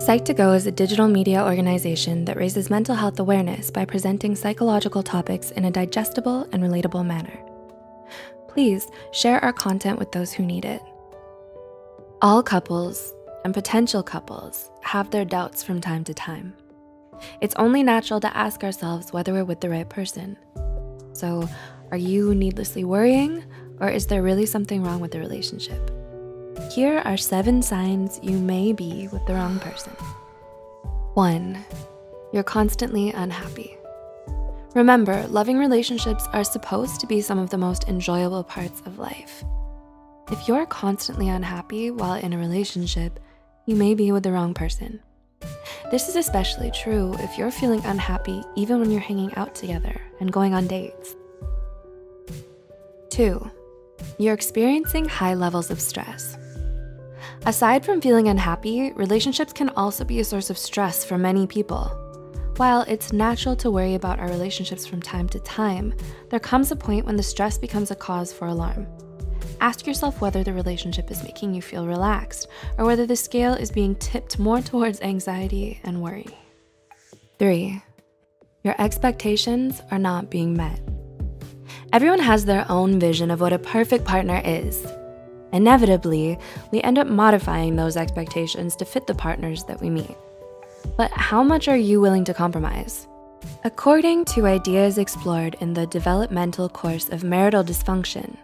Psych2Go is a digital media organization that raises mental health awareness by presenting psychological topics in a digestible and relatable manner. Please share our content with those who need it. All couples and potential couples have their doubts from time to time. It's only natural to ask ourselves whether we're with the right person. So, are you needlessly worrying, or is there really something wrong with the relationship? Here are seven signs you may be with the wrong person. One, you're constantly unhappy. Remember, loving relationships are supposed to be some of the most enjoyable parts of life. If you're constantly unhappy while in a relationship, you may be with the wrong person. This is especially true if you're feeling unhappy even when you're hanging out together and going on dates. Two, you're experiencing high levels of stress. Aside from feeling unhappy, relationships can also be a source of stress for many people. While it's natural to worry about our relationships from time to time, there comes a point when the stress becomes a cause for alarm. Ask yourself whether the relationship is making you feel relaxed or whether the scale is being tipped more towards anxiety and worry. Three, your expectations are not being met. Everyone has their own vision of what a perfect partner is. Inevitably, we end up modifying those expectations to fit the partners that we meet. But how much are you willing to compromise? According to ideas explored in the developmental course of marital dysfunction,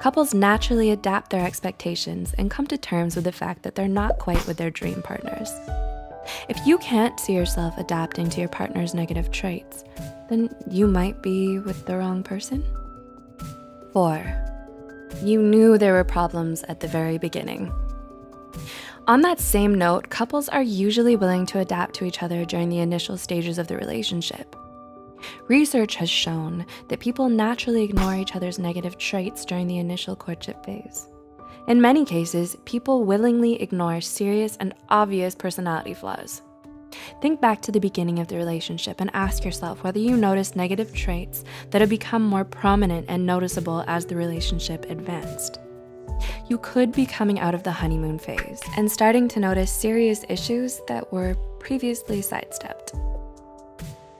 couples naturally adapt their expectations and come to terms with the fact that they're not quite with their dream partners. If you can't see yourself adapting to your partner's negative traits, then you might be with the wrong person. Four, you knew there were problems at the very beginning. On that same note, couples are usually willing to adapt to each other during the initial stages of the relationship. Research has shown that people naturally ignore each other's negative traits during the initial courtship phase. In many cases, people willingly ignore serious and obvious personality flaws. Think back to the beginning of the relationship and ask yourself whether you noticed negative traits that have become more prominent and noticeable as the relationship advanced. You could be coming out of the honeymoon phase and starting to notice serious issues that were previously sidestepped.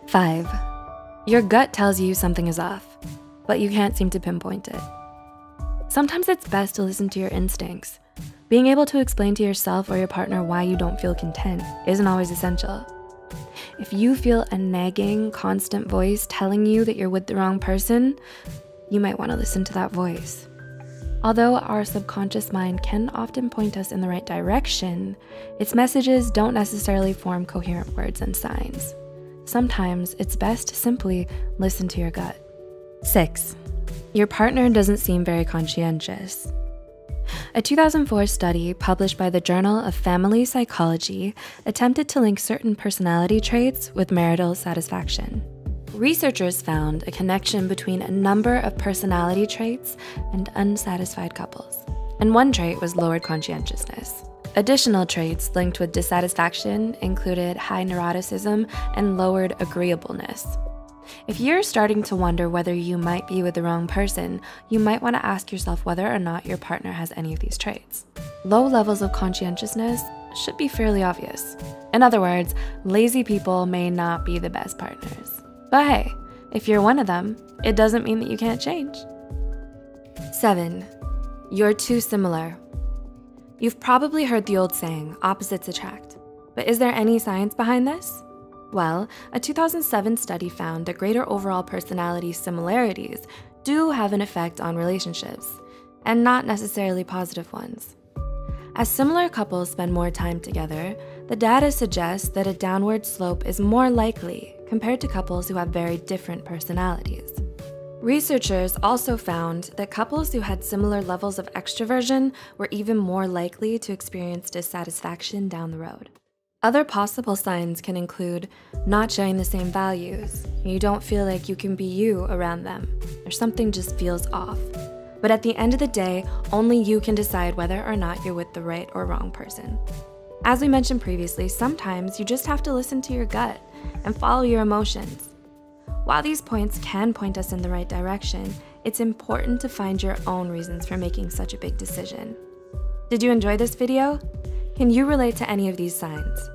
5. Your gut tells you something is off, but you can't seem to pinpoint it. Sometimes it's best to listen to your instincts. Being able to explain to yourself or your partner why you don't feel content isn't always essential. If you feel a nagging, constant voice telling you that you're with the wrong person, you might wanna listen to that voice. Although our subconscious mind can often point us in the right direction, its messages don't necessarily form coherent words and signs. Sometimes it's best to simply listen to your gut. Six, your partner doesn't seem very conscientious. A 2004 study published by the Journal of Family Psychology attempted to link certain personality traits with marital satisfaction. Researchers found a connection between a number of personality traits and unsatisfied couples, and one trait was lowered conscientiousness. Additional traits linked with dissatisfaction included high neuroticism and lowered agreeableness. If you're starting to wonder whether you might be with the wrong person, you might want to ask yourself whether or not your partner has any of these traits. Low levels of conscientiousness should be fairly obvious. In other words, lazy people may not be the best partners. But hey, if you're one of them, it doesn't mean that you can't change. 7. You're too similar You've probably heard the old saying, opposites attract. But is there any science behind this? Well, a 2007 study found that greater overall personality similarities do have an effect on relationships, and not necessarily positive ones. As similar couples spend more time together, the data suggests that a downward slope is more likely compared to couples who have very different personalities. Researchers also found that couples who had similar levels of extroversion were even more likely to experience dissatisfaction down the road. Other possible signs can include not sharing the same values, you don't feel like you can be you around them, or something just feels off. But at the end of the day, only you can decide whether or not you're with the right or wrong person. As we mentioned previously, sometimes you just have to listen to your gut and follow your emotions. While these points can point us in the right direction, it's important to find your own reasons for making such a big decision. Did you enjoy this video? Can you relate to any of these signs?